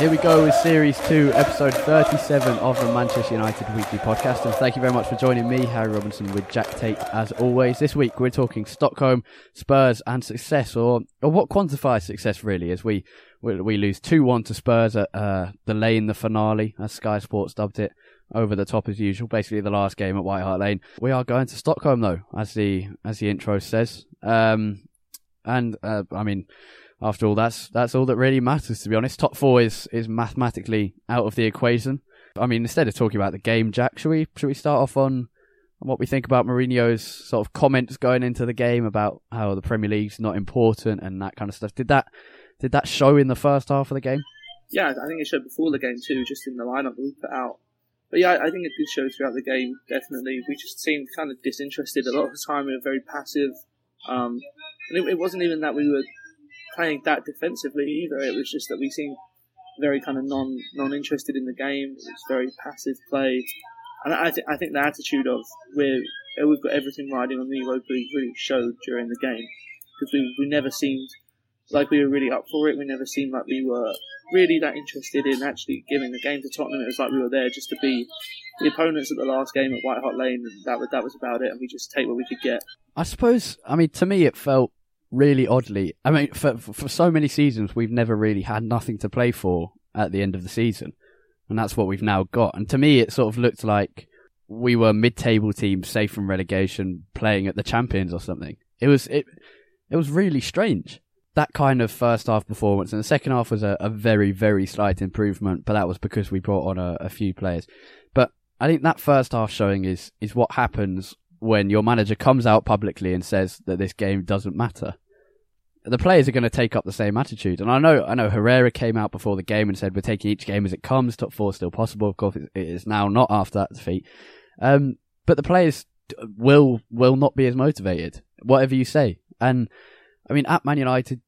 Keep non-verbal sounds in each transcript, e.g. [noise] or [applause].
Here we go with Series 2, Episode 37 of the Manchester United Weekly Podcast. And thank you very much for joining me, Harry Robinson, with Jack Tait, as always. This week we're talking Stockholm, Spurs, and success, or, or what quantifies success really, as we we, we lose 2 1 to Spurs at uh, the Lane, the finale, as Sky Sports dubbed it, over the top as usual, basically the last game at White Hart Lane. We are going to Stockholm, though, as the, as the intro says. Um, and, uh, I mean, after all, that's that's all that really matters. To be honest, top four is is mathematically out of the equation. I mean, instead of talking about the game, Jack, should we should we start off on what we think about Mourinho's sort of comments going into the game about how the Premier League's not important and that kind of stuff? Did that did that show in the first half of the game? Yeah, I think it showed before the game too, just in the lineup that we put out. But yeah, I think it did show throughout the game. Definitely, we just seemed kind of disinterested a lot of the time. We were very passive, um, and it, it wasn't even that we were playing that defensively either. It was just that we seemed very kind of non non interested in the game. It was very passive play, and I think I think the attitude of we're uh, we've got everything riding on the Europa League really showed during the game because we we never seemed like we were really up for it. We never seemed like we were really that interested in actually giving the game to Tottenham. It was like we were there just to be the opponents at the last game at White Hart Lane, and that that was about it. And we just take what we could get. I suppose. I mean, to me, it felt really oddly. I mean, for for so many seasons, we've never really had nothing to play for at the end of the season, and that's what we've now got. And to me, it sort of looked like we were mid-table team, safe from relegation, playing at the champions or something. It was it it was really strange. That kind of first half performance, and the second half was a, a very very slight improvement, but that was because we brought on a, a few players. But I think that first half showing is is what happens when your manager comes out publicly and says that this game doesn't matter. The players are going to take up the same attitude, and I know I know Herrera came out before the game and said we're taking each game as it comes. Top four still possible. Of course, it is now not after that defeat. Um, but the players will will not be as motivated, whatever you say. And I mean, at Man United,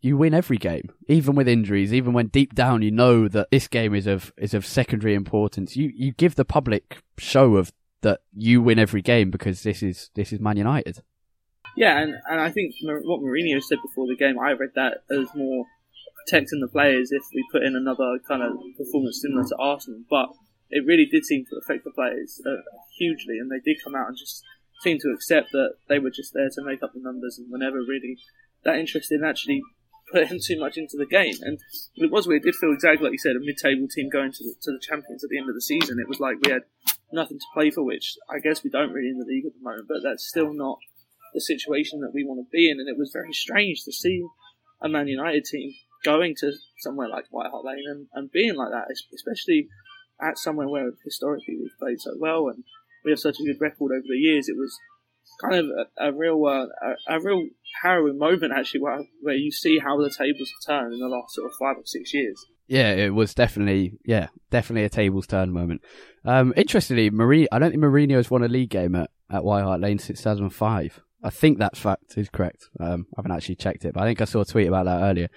you win every game, even with injuries, even when deep down you know that this game is of is of secondary importance. You you give the public show of that you win every game because this is this is Man United. Yeah, and, and I think what Mourinho said before the game, I read that as more protecting the players if we put in another kind of performance similar to Arsenal. But it really did seem to affect the players uh, hugely, and they did come out and just seem to accept that they were just there to make up the numbers and were never really that interested in actually [laughs] putting too much into the game. And it was weird. It did feel exactly like you said, a mid-table team going to the, to the champions at the end of the season. It was like we had nothing to play for, which I guess we don't really in the league at the moment. But that's still not the situation that we want to be in. And it was very strange to see a Man United team going to somewhere like White Hart Lane and, and being like that, especially at somewhere where historically we've played so well and we have such a good record over the years. It was kind of a, a real uh, a, a, real harrowing moment actually, where where you see how the tables have turned in the last sort of five or six years. Yeah, it was definitely yeah, definitely a tables turn moment. Um, interestingly, Marie, I don't think Mourinho's won a league game at, at White Hart Lane since 2005. I think that fact is correct. Um, I haven't actually checked it, but I think I saw a tweet about that earlier.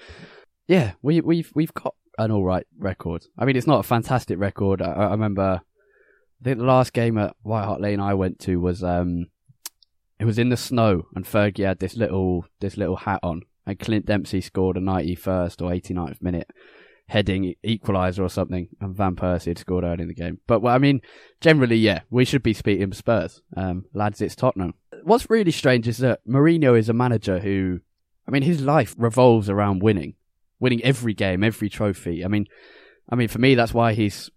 Yeah, we, we've we've got an all right record. I mean, it's not a fantastic record. I, I remember, I think the last game at White Hart Lane I went to was um, it was in the snow, and Fergie had this little this little hat on, and Clint Dempsey scored a 91st or 89th minute heading equaliser or something, and Van Persie had scored early in the game. But well, I mean, generally, yeah, we should be speaking Spurs, um, lads. It's Tottenham. What's really strange is that Mourinho is a manager who, I mean, his life revolves around winning, winning every game, every trophy. I mean, I mean, for me, that's why he's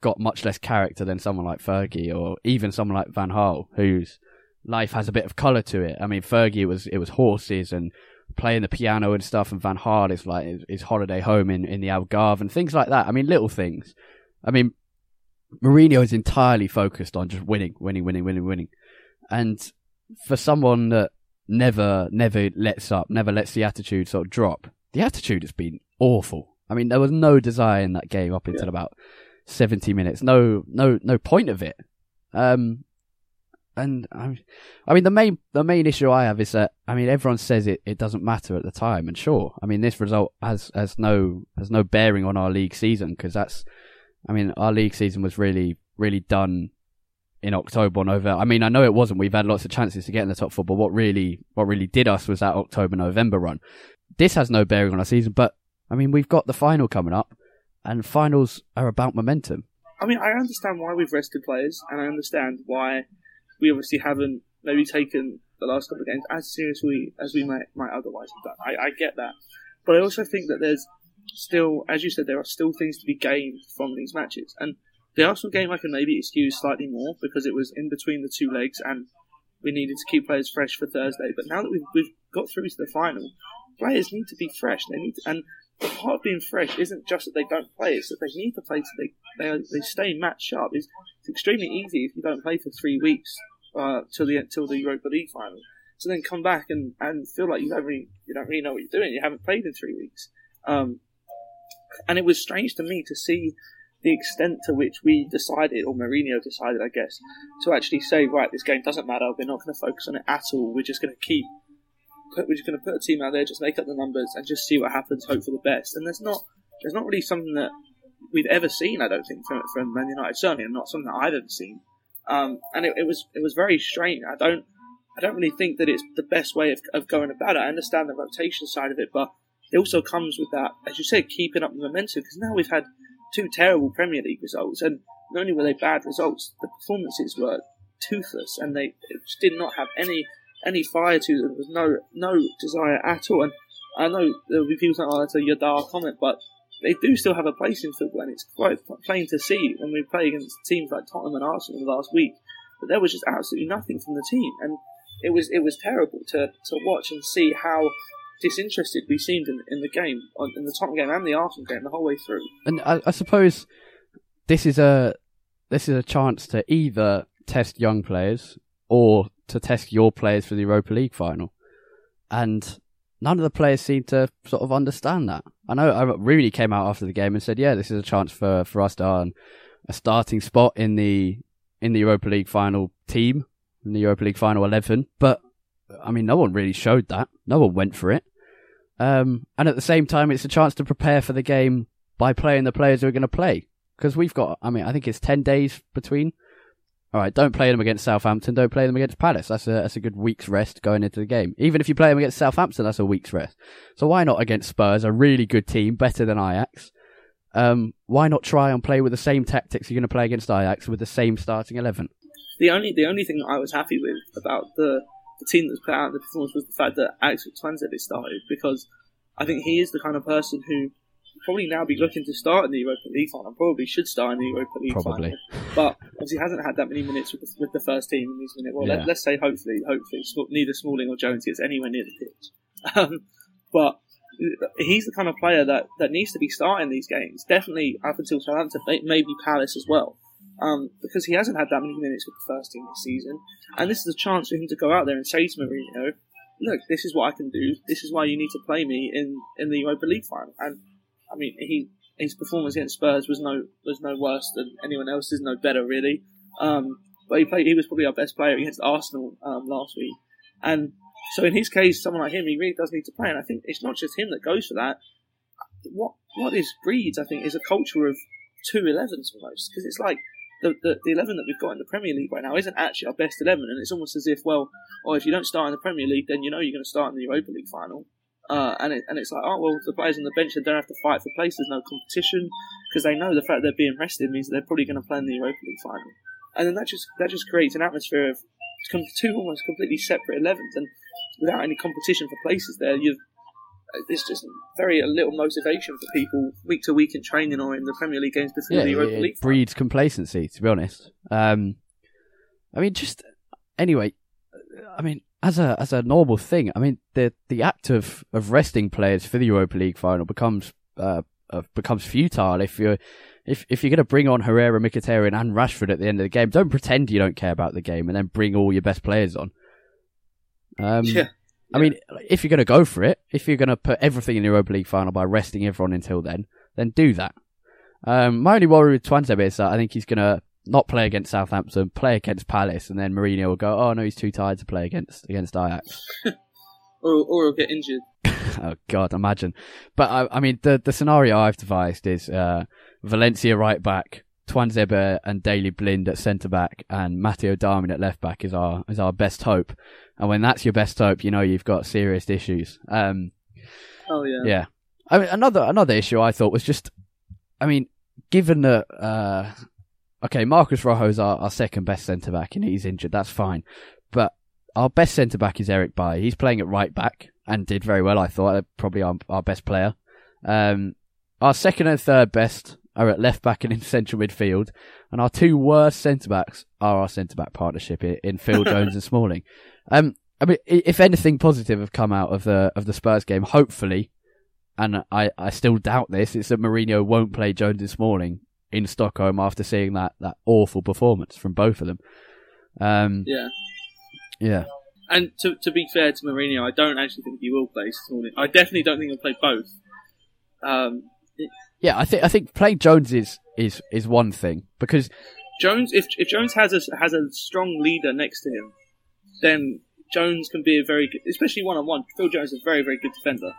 got much less character than someone like Fergie or even someone like Van Gaal, whose life has a bit of colour to it. I mean, Fergie was it was horses and playing the piano and stuff, and Van Gaal is like his, his holiday home in in the Algarve and things like that. I mean, little things. I mean, Mourinho is entirely focused on just winning, winning, winning, winning, winning, and for someone that never never lets up, never lets the attitude sort of drop. The attitude has been awful. I mean, there was no desire in that game up until yeah. about seventy minutes. No, no, no point of it. Um, and um, I mean, the main the main issue I have is that I mean, everyone says it, it doesn't matter at the time, and sure, I mean, this result has has no has no bearing on our league season because that's, I mean, our league season was really really done in October or November. I mean, I know it wasn't. We've had lots of chances to get in the top four, but what really what really did us was that October November run. This has no bearing on our season, but I mean, we've got the final coming up, and finals are about momentum. I mean, I understand why we've rested players, and I understand why we obviously haven't maybe taken the last couple of games as seriously as we might, might otherwise have done. I, I get that. But I also think that there's still, as you said, there are still things to be gained from these matches. And the Arsenal game I can maybe excuse slightly more because it was in between the two legs and we needed to keep players fresh for Thursday. But now that we've, we've got through to the final, players need to be fresh. They need to, and the part of being fresh isn't just that they don't play; it's that they need to play so they they, they stay match sharp. It's, it's extremely easy if you don't play for three weeks uh, till the till the Europa League final to then come back and, and feel like you don't really you don't really know what you're doing. You haven't played in three weeks, um, and it was strange to me to see the extent to which we decided, or Mourinho decided, I guess, to actually say, right, this game doesn't matter. We're not going to focus on it at all. We're just going to keep put, we're just going to put a team out there, just make up the numbers, and just see what happens. Hope for the best. And there's not there's not really something that we've ever seen. I don't think from from Man United, certainly, not something that I've ever seen. Um, and it, it, was it was very strange. I don't I don't really think that it's the best way of, of going about it. I understand the rotation side of it, but it also comes with that, as you said, keeping up the momentum. Because now we've had two terrible Premier League results, and not only were they bad results, the performances were toothless, and they just did not have any any fire to them. There was no no desire at all. And I know there'll be people saying, "Oh, that's a Yadar comment," but they do still have a place in football, and it's quite plain to see when we play against teams like Tottenham and Arsenal last week But there was just absolutely nothing from the team, and it was it was terrible to, to watch and see how disinterested we seemed in, in the game, in the Tottenham game and the Arsenal game, the whole way through. And I, I suppose this is a this is a chance to either test young players or to test your players for the Europa League final. And none of the players seem to sort of understand that. I know I really came out after the game and said, "Yeah, this is a chance for for us to earn a starting spot in the in the Europa League final team, in the Europa League final eleven. But I mean, no one really showed that. No one went for it. Um, and at the same time, it's a chance to prepare for the game by playing the players who are going to play. Because we've got, I mean, I think it's 10 days between all right, don't play them against Southampton. Don't play them against Palace. That's a that's a good week's rest going into the game. Even if you play them against Southampton, that's a week's rest. So why not against Spurs, a really good team, better than Ajax? Um, why not try and play with the same tactics you're going to play against Ajax with the same starting eleven? The only the only thing I was happy with about the the team that's put out the performance was the fact that Alex Tuanzebe started because I think he is the kind of person who probably now be looking to start in the Europa League final. Probably should start in the Europa League probably. final. But obviously he hasn't had that many minutes with the, with the first team in these minutes. Well, yeah. let, us say hopefully, hopefully neither Smalling or Jones gets anywhere near the pitch. [laughs] Um, but he's the kind of player that, that needs to be starting these games. Definitely up until Southampton, maybe Palace as well. um, because he hasn't had that many minutes with the first team this season. And this is a chance for him to go out there and say to Mourinho, look, this is what I can do. This is why you need to play me in, in the Europa League final. And I mean, he his performance against Spurs was no was no worse than anyone else's, no better really. Um, but he played. He was probably our best player against Arsenal um, last week. And so in his case, someone like him, he really does need to play. And I think it's not just him that goes for that. What what is breeds, I think, is a culture of two 11s almost because it's like the, the, the 11 that we've got in the Premier League right now isn't actually our best 11, and it's almost as if, well, oh, if you don't start in the Premier League, then you know you're going to start in the Europa League final. Uh, and it, and it's like, oh well, the players on the bench they don't have to fight for place. There's no competition because they know the fact they're being rested means they're probably going to play in the Europa League final. And then that just that just creates an atmosphere of two almost completely separate 11s, and without any competition for places there, you've there's just very little motivation for people week to week in training or in the Premier League games before yeah, the Europa it League. breeds complacency, to be honest. Um, I mean, just anyway. I mean, as a as a normal thing, I mean, the the act of, of resting players for the Europa League final becomes uh, uh becomes futile if you're if if you're going to bring on Herrera, Mkhitaryan, and Rashford at the end of the game. Don't pretend you don't care about the game and then bring all your best players on. Um, yeah. I mean, if you're going to go for it, if you're going to put everything in the Europa League final by resting everyone until then, then do that. Um, my only worry with Tuanzebe is that I think he's going to not play against Southampton, play against Palace, and then Mourinho will go, "Oh no, he's too tired to play against against Ajax." [laughs] or or he'll get injured. [laughs] oh God, imagine. But I, I, mean, the the scenario I've devised is uh, Valencia right back, Tuanzebe and Daley Blind at centre back, and Matteo Darmian at left back is our is our best hope. And when that's your best hope, you know you've got serious issues. Um, oh yeah. Yeah. I mean, another another issue I thought was just, I mean, given that. Uh, okay, Marcos Rojo's our, our second best centre back and he's injured. That's fine. But our best centre back is Eric Bailly. He's playing at right back and did very well, I thought. Probably our, our best player. Um, our second and third best are at left back and in central midfield. And our two worst centre backs are our centre back partnership in Phil [laughs] Jones and Smalling. Um, I mean, if anything positive have come out of the of the Spurs game, hopefully, and I, I still doubt this, it's that Mourinho won't play Jones and Smalling in Stockholm after seeing that, that awful performance from both of them. Um, yeah. Yeah. And to, to be fair to Mourinho, I don't actually think he will play Smalling. I definitely don't think he'll play both. Um, it, yeah, I think I think playing Jones is, is, is one thing because Jones, if if Jones has a has a strong leader next to him, then Jones can be a very good, especially one on one. Phil Jones is a very very good defender,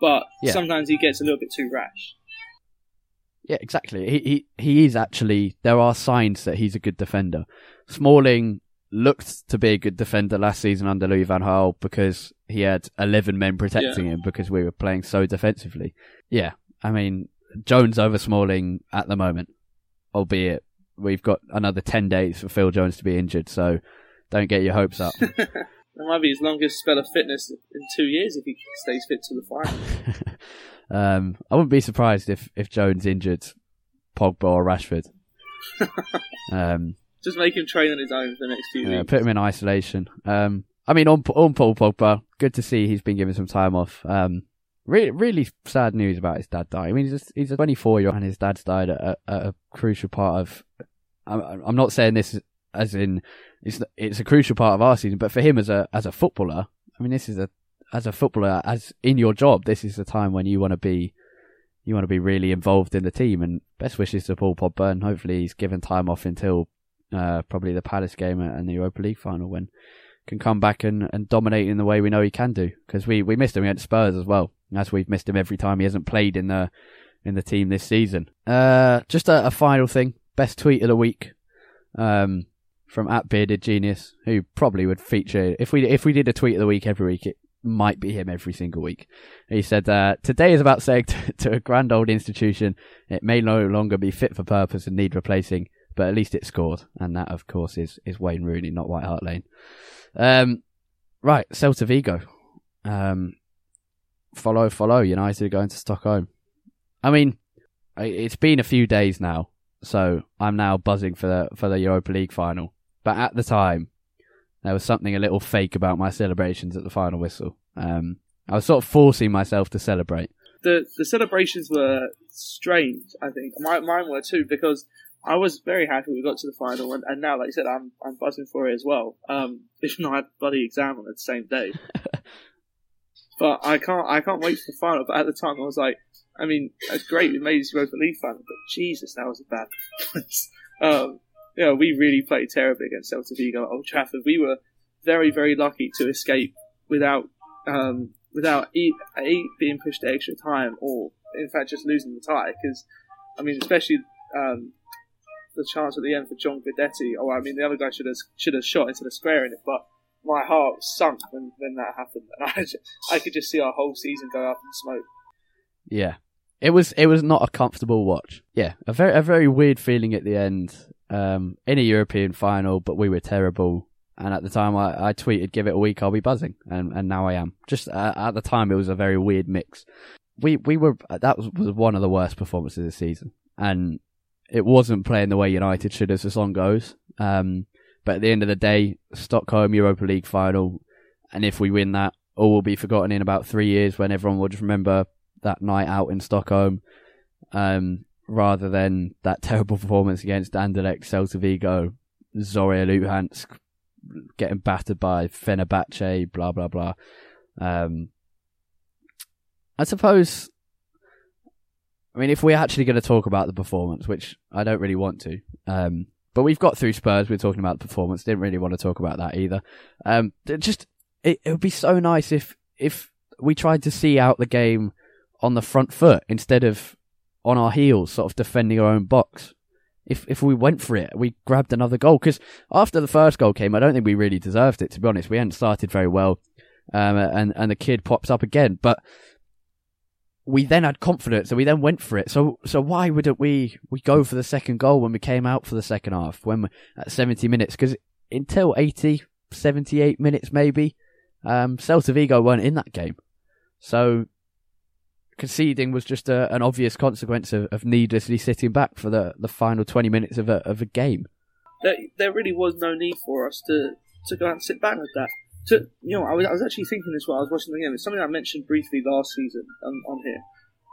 but Yeah. sometimes he gets a little bit too rash. Yeah, exactly. He he he is actually. There are signs that he's a good defender. Smalling looked to be a good defender last season under Louis van Gaal because he had eleven men protecting him because we were playing so defensively. Yeah, I mean Jones over Smalling at the moment, albeit we've got another ten days for Phil Jones to be injured. So don't get your hopes up. [laughs] That might be his longest spell of fitness in two years if he stays fit to the final. [laughs] um, I wouldn't be surprised if if Jones injured Pogba or Rashford. [laughs] um, Just make him train on his own for the next few Yeah, weeks. put him in isolation. Um, I mean, on on Paul Pogba, good to see he's been given some time off. Um, really, really sad news about his dad dying. I mean, he's a, he's a 24 year old, and his dad's died at a, at a crucial part of. I'm, I'm not saying this as in it's it's a crucial part of our season, but for him as a as a footballer, I mean, this is a as a footballer, as in your job, this is the time when you want to be you want to be really involved in the team. And best wishes to Paul Pogba, and hopefully he's given time off until uh, probably the Palace game and the Europa League final when can come back and, and dominate in the way we know he can do. Because we, we missed him against Spurs as well, as we've missed him every time he hasn't played in the in the team this season. Uh, just a, a final thing, best tweet of the week, um, from at Bearded Genius, who probably would feature if we if we did a tweet of the week every week. It might be him every single week. He said, uh, "Today is about saying [laughs] to, to a grand old institution, it may no longer be fit for purpose and need replacing." but at least it scored, and that, of course, is is Wayne Rooney, not White Hart Lane. Um, right, Celta Vigo. Um, follow, follow. United are going to Stockholm. I mean, it's been a few days now, so I'm now buzzing for the for the Europa League final. But at the time, there was something a little fake about my celebrations at the final whistle. Um, I was sort of forcing myself to celebrate. The the celebrations were strange. I think my, mine were too because I was very happy we got to the final, and, and now, like I said, I'm I'm buzzing for it as well. Um, even though I had bloody exam on the same day, [laughs] but I can't I can't wait for the final. But at the time, I was like, I mean, it's great we made this Europa League final, but Jesus, that was a bad [laughs] performance. um, you know, we really played terribly against Celta Vigo at Old Trafford. We were very very lucky to escape without um, without being pushed to extra time or in fact just losing the tie because I mean especially um, the chance at the end for John Guidetti. Oh, I mean, the other guy should have should have shot into the square in it, but my heart sunk when, when that happened. I, just, I could just see our whole season go up in smoke. Yeah, it was it was not a comfortable watch. Yeah, a very a very weird feeling at the end um, in a European final, but we were terrible. And at the time, I, I tweeted, "Give it a week, I'll be buzzing," and and now I am. Just uh, at the time, it was a very weird mix. We we were that was, was one of the worst performances of the season, and it wasn't playing the way United should as the song goes. Um, but at the end of the day, Stockholm Europa League final, and if we win that, all will be forgotten in about three years when everyone will just remember that night out in Stockholm, um, rather than that [laughs] terrible performance against Anderlecht, Celta Vigo, Zorya Luhansk, getting battered by Fenerbahce, blah blah blah. Um, I suppose I mean, if we're actually going to talk about the performance, which I don't really want to, um, but we've got through Spurs. We're talking about the performance. Didn't really want to talk about that either. Um, just it, it would be so nice if if we tried to see out the game on the front foot instead of on our heels, sort of defending our own box. If if we went for it, we grabbed another goal. Because after the first goal came, I don't think we really deserved it. To be honest, we hadn't started very well, um, and and the kid pops up again, but we then had confidence and we then went for it. So so why wouldn't we we go for the second goal when we came out for the second half when at 70 minutes? Because until 80, 78 minutes maybe, um, Celta Vigo weren't in that game. So conceding was just a, an obvious consequence of, of needlessly sitting back for the, the final 20 minutes of a, of a game. There, there really was no need for us to, to go out and sit back like that to you know, I was, I was actually thinking this while I was watching the game. It's something I mentioned briefly last season on, on here.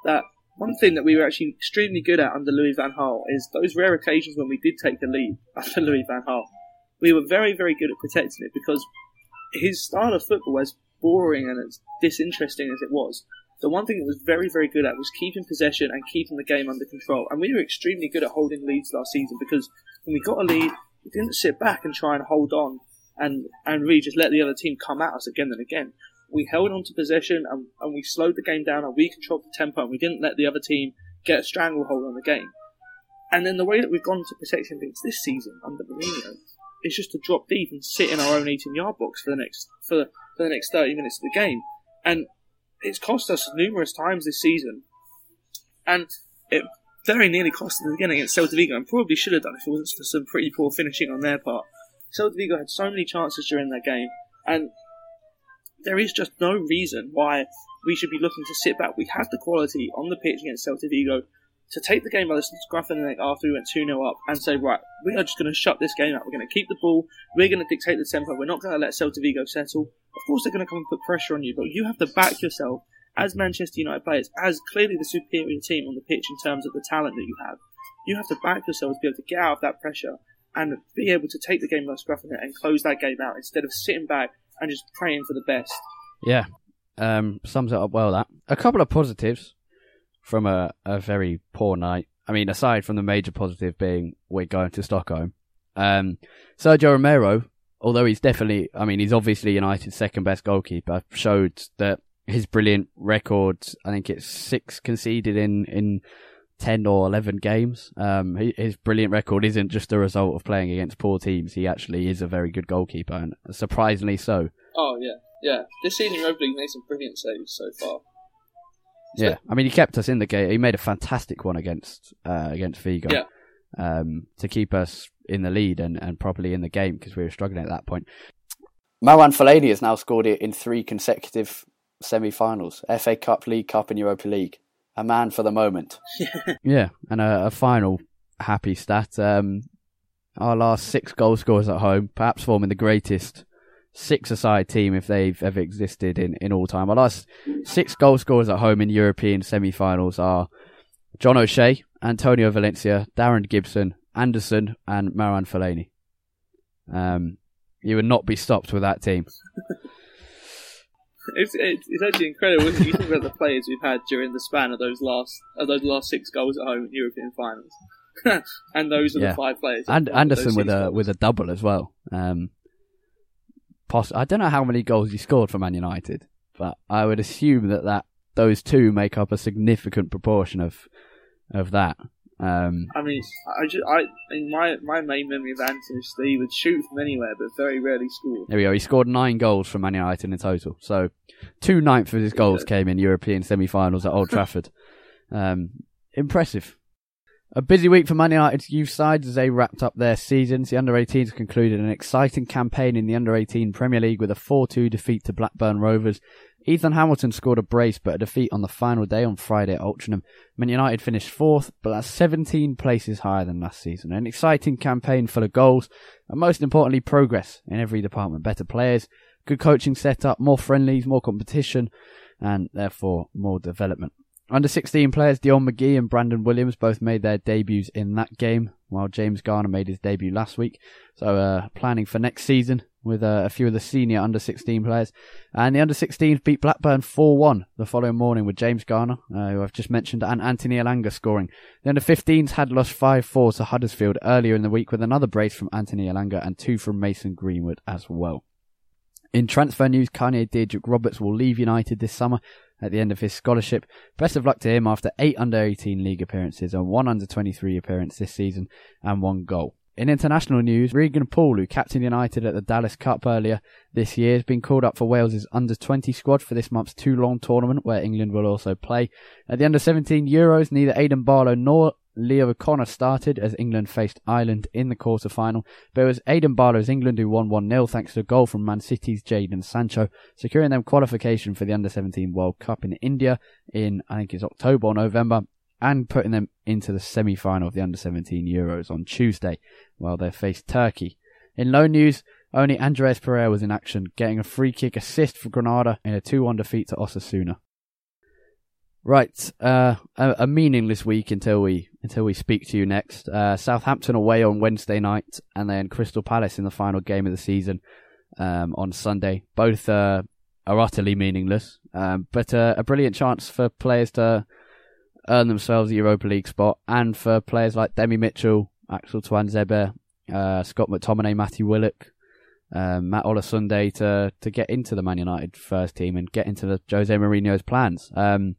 That one thing that we were actually extremely good at under Louis Van Gaal is those rare occasions when we did take the lead [laughs] under Louis Van Gaal. We were very, very good at protecting it because his style of football, as boring and as disinteresting as it was, the one thing it was very, very good at was keeping possession and keeping the game under control. And we were extremely good at holding leads last season because when we got a lead, we didn't sit back and try and hold on and and really just let the other team come at us again and again. We held on to possession and, and we slowed the game down and we controlled the tempo and we didn't let the other team get a stranglehold on the game. And then the way that we've gone to protecting things this season under Mourinho is just to drop deep and sit in our own 18 yard box for the next for for the next 30 minutes of the game. And it's cost us numerous times this season. And it very nearly cost us again against Celta Vigo and probably should have done if it wasn't for some pretty poor finishing on their part. Celta Vigo had so many chances during that game, and there is just no reason why we should be looking to sit back. We had the quality on the pitch against Celta Vigo to take the game by the scruff of the neck after we went 2 0 up and say, right, we are just going to shut this game out. We're going to keep the ball. We're going to dictate the tempo. We're not going to let Celta Vigo settle. Of course, they're going to come and put pressure on you, but you have to back yourself as Manchester United players, as clearly the superior team on the pitch in terms of the talent that you have. You have to back yourselves to be able to get out of that pressure and be able to take the game by the scruff of it and close that game out instead of sitting back and just praying for the best. Yeah, um, sums it up well. That a couple of positives from a, a very poor night. I mean, aside from the major positive being we're going to Stockholm, um, Sergio Romero, although he's definitely, I mean, he's obviously United's second best goalkeeper, showed that his brilliant record. I think it's six conceded in in 10 or 11 games. Um, his brilliant record isn't just a result of playing against poor teams. He actually is a very good goalkeeper, and surprisingly so. Oh, yeah. Yeah. This season, League made some brilliant saves so far. So, yeah, I mean, he kept us in the game. He made a fantastic one against uh, against Vigo yeah. um, to keep us in the lead and, and properly in the game because we were struggling at that point. Marouane Fellaini has now scored it in three consecutive semi-finals: FA Cup, League Cup, and Europa League a man for the moment. [laughs] yeah, and a, a, final happy stat. Um, our last six goal scorers at home, perhaps forming the greatest six-a-side team if they've ever existed in, in all time. Our last six goal scorers at home in European semi-finals are John O'Shea, Antonio Valencia, Darren Gibson, Anderson, and Marouane Fellaini. Um, you would not be stopped with that team. [laughs] It's, it's, it's actually incredible. Isn't it? You think about the players we've had during the span of those last of those last six goals at home in European finals, [laughs] and those are Yeah. the five players. And Anderson with a goals. with a double as well. Um, poss- I don't know how many goals he scored for Man United, but I would assume that, that those two make up a significant proportion of of that. Um, I mean, I just I in my my main memory of Anthony is that he would shoot from anywhere, but very rarely score. there we go. He scored nine goals for Man United in total. So two ninth of his goals came in European semi-finals at Old [laughs] Trafford. Um, impressive. A busy week for Man United's youth sides as they wrapped up their seasons. The under 18s concluded an exciting campaign in the under 18 Premier League with a 4 2 defeat to Blackburn Rovers. Ethan Hamilton scored a brace but a defeat on the final day on Friday at Altrincham. Man United finished fourth, but that's 17 places higher than last season. An exciting campaign full of goals, and most importantly, progress in every department. Better players, good coaching setup, more friendlies, more competition, and therefore more development. Under 16 players Dion McGhee and Brandon Williams both made their debuts in that game, while James Garner made his debut last week. So, uh, planning for next season with uh, a few of the senior under 16 players. And the under 16s beat Blackburn 4 1 the following morning with James Garner, uh, who I've just mentioned, and Anthony Elanga scoring. The under 15s had lost 5 4 to Huddersfield earlier in the week with another brace from Anthony Elanga and two from Mason Greenwood as well. In transfer news, Kanye Diedrich Roberts will leave United this summer at the end of his scholarship. Best of luck to him after eight under 18 league appearances and one under 23 appearance this season and one goal. In international news, Regan Poole, who captained United at the Dallas Cup earlier this year, has been called up for Wales's under 20 squad for this month's Toulon tournament, where England will also play. At the under 17 Euros, neither Aidan Barlow nor Leo O'Connor started as England faced Ireland in the quarter final, but it was Aidan Barlow's England who won 1 0 thanks to a goal from Man City's Jadon Sancho, securing them qualification for the under 17 World Cup in India in, I think it's October or November, and putting them into the semi final of the under 17 Euros on Tuesday, while they faced Turkey. In low news, only Andreas Pereira was in action, getting a free kick assist for Granada in a 2 1 defeat to Osasuna. Right, uh, a, a meaningless week until we until we speak to you next. Uh, Southampton away on Wednesday night, and then Crystal Palace in the final game of the season um, on Sunday. Both uh, are utterly meaningless, um, but uh, a brilliant chance for players to earn themselves a Europa League spot, and for players like Demi Mitchell, Axel Tuanzebe, uh, Scott McTominay, Matthew Willock, um, Matt Olosunde to to get into the Man United first team and get into the Jose Mourinho's plans. Um,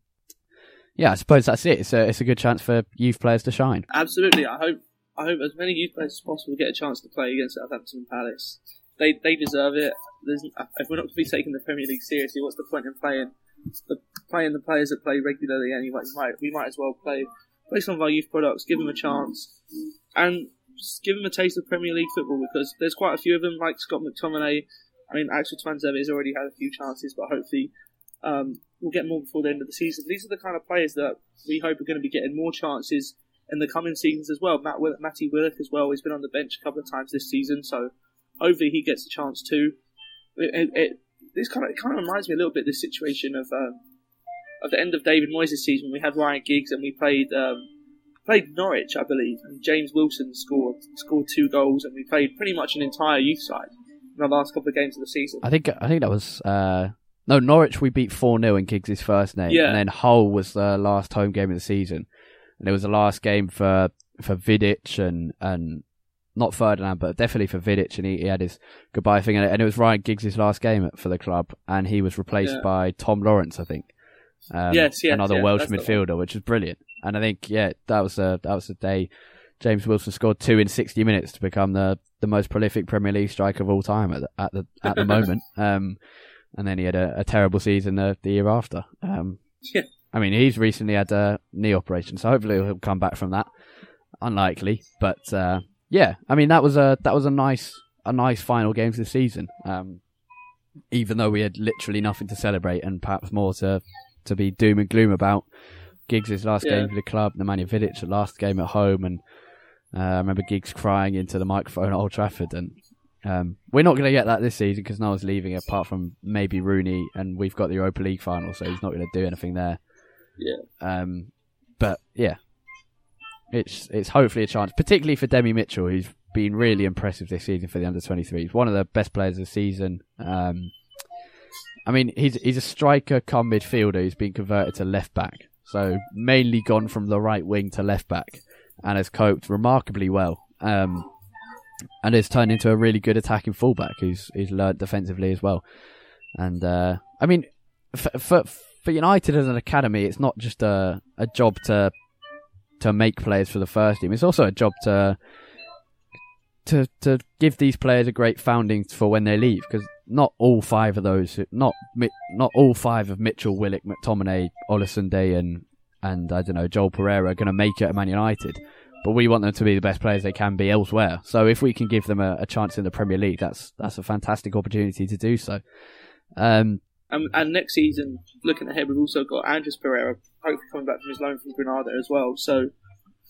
yeah, I suppose that's it. It's a it's a good chance for youth players to shine. Absolutely. I hope I hope as many youth players as possible get a chance to play against Southampton Palace. They they deserve it. There's, if we're not to be taking the Premier League seriously, what's the point in playing the playing the players that play regularly anyway? We might we might as well play play some of our youth products, give them a chance, and give them a taste of Premier League football because there's quite a few of them like Scott McTominay. I mean, Axel Tuanzebe has already had a few chances, but hopefully um, we'll get more before the end of the season. These are the kind of players that we hope are going to be getting more chances in the coming seasons as well. Matt Will- Matty Willock as well. He's been on the bench a couple of times this season, so hopefully he gets a chance too. It, it, it, this kind of kind of reminds me a little bit of the situation of um, of the end of David Moyes' season. We had Ryan Giggs and we played um, played Norwich, I believe, and James Wilson scored scored two goals, and we played pretty much an entire youth side in the last couple of games of the season. I think I think that was uh, no Norwich. We beat four 0 in Giggs' first name, Yeah. and then Hull was the last home game of the season, and it was the last game for for Vidic and and not Ferdinand, but definitely for Vidic, and he, he had his goodbye thing, and it, was Ryan Giggs' last game for the club, and he was replaced Yeah. by Tom Lawrence, I think. Um, Yes, yes, another yeah, Welsh that's the one. midfielder, which is brilliant. And I think yeah, that was a that was the day James Wilson scored two in sixty minutes to become the, the most prolific Premier League striker of all time at the at the at the [laughs] moment. Um, and then he had a, a terrible season the, the year after. Um, Yeah. I mean, he's recently had a knee operation, so hopefully he'll come back from that. Unlikely, but uh, yeah, I mean that was a that was a nice a nice final game for the season. Um, even though we had literally nothing to celebrate and perhaps more to to be doom and gloom about. Giggs' last Yeah. game for the club, Nemanja Vidic, the last game at home, and uh, I remember Giggs crying into the microphone at Old Trafford. And um, we're not going to get that this season because no one's leaving apart from maybe Rooney, and we've got the Europa League final, so he's not going to do anything there. Yeah. Um, but yeah, it's it's hopefully a chance, particularly for Demi Mitchell, who's been really impressive this season for the under 23s. One of the best players of the season. Um, I mean, he's he's a striker, come midfielder who's been converted to left back, so mainly gone from the right wing to left back, and has coped remarkably well. Um, and has turned into a really good attacking fullback who's who's learned defensively as well. And uh, I mean, for, for for United as an academy, it's not just a a job to to make players for the first team. It's also a job to to to give these players a great founding for when they leave because not all five of those, not not all five of Mitchell, Willock, McTominay, Olosunde, and and I don't know Joel Pereira are going to make it at Man United. But we want them to be the best players they can be elsewhere. So if we can give them a, a chance in the Premier League, that's that's a fantastic opportunity to do so. Um, and, and, next season, looking ahead, we've also got Andreas Pereira, hopefully coming back from his loan from Granada as well. So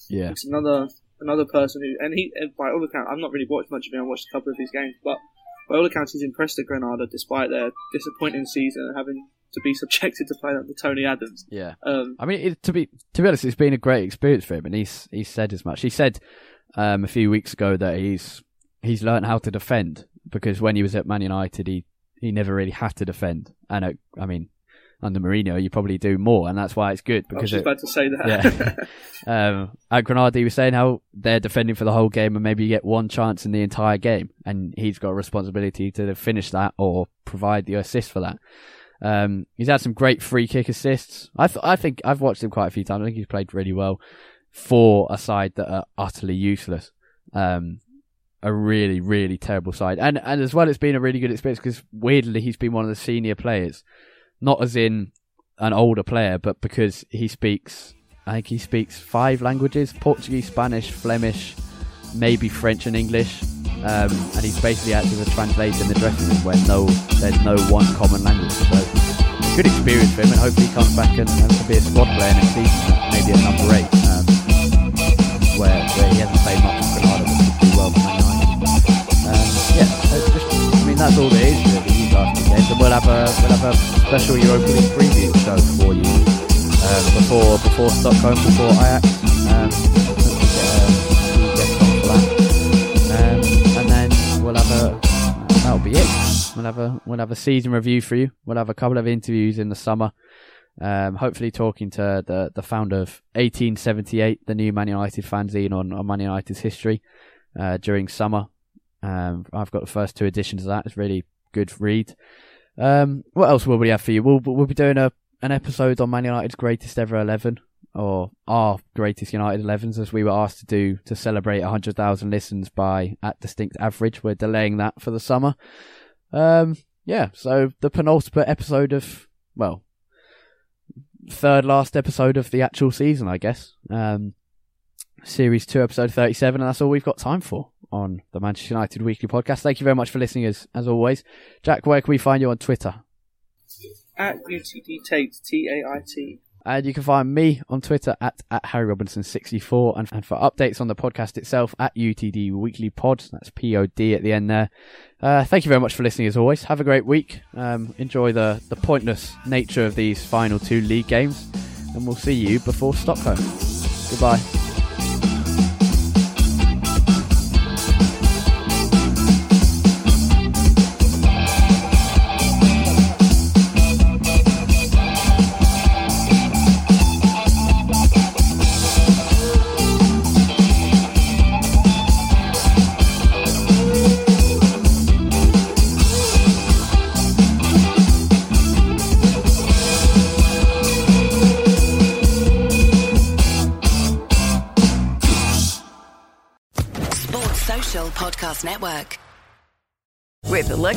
yeah, it's another another person who, and he, by all accounts, I've not really watched much of him. I watched a couple of his games, but by all accounts, he's impressed at Granada despite their disappointing season and having to be subjected to playing under Tony Adams. Yeah, um, I mean, it, to be to be honest, it's been a great experience for him, and he's he's said as much. He said um, a few weeks ago that he's he's learned how to defend because when he was at Man United, he he never really had to defend, and at, I mean. Under Mourinho, you probably do more, and that's why it's good. Because I was about to say that. yeah. [laughs] um, at Granada, he was saying how they're defending for the whole game, and maybe you get one chance in the entire game, and he's got a responsibility to finish that or provide the assist for that. Um, he's had some great free kick assists. I th- I think I've watched him quite a few times. I think he's played really well for a side that are utterly useless. Um, a really really terrible side, and and as well, it's been a really good experience because weirdly he's been one of the senior players, not as in an older player, but because he speaks. I think he speaks five languages: Portuguese, Spanish, Flemish, maybe French and English. Um, and he's basically acting as a translator in the dressing room where no, there's no one common language. So good experience for him, and hopefully he comes back and, and can be a squad player next season, maybe at number eight, um, where where he hasn't played much for Granada, but could do well for Man. Um, yeah, just, I mean that's all there is really these last two games, and we'll have a we'll have a special Europa League preview show for you um, before before Stockholm, before Ajax. We'll have a we'll have a season review for you. We'll have a couple of interviews in the summer. Um, hopefully talking to the the founder of 1878, the new Man United fanzine on, on Man United's history uh, during summer. Um, I've got the first two editions of that. It's really good read. Um, what else will we have for you? We'll we'll be doing a an episode on Man United's greatest ever eleven or our greatest United 11s as we were asked to do to celebrate 100,000 listens by at distinct average. We're delaying that for the summer. Um, yeah, so the penultimate episode of, well, third last episode of the actual season, I guess. Um, series 2, episode 37, and that's all we've got time for on the Manchester United Weekly Podcast. Thank you very much for listening as, as always. Jack, where can we find you on Twitter? At UTD Tait, T A I T. And you can find me on Twitter at, at Harry Robinson64 and, and for updates on the podcast itself at UTD Weekly Pod. That's P O D at the end there. Uh, thank you very much for listening as always. Have a great week. Um, enjoy the, the pointless nature of these final two league games. And we'll see you before Stockholm. Goodbye.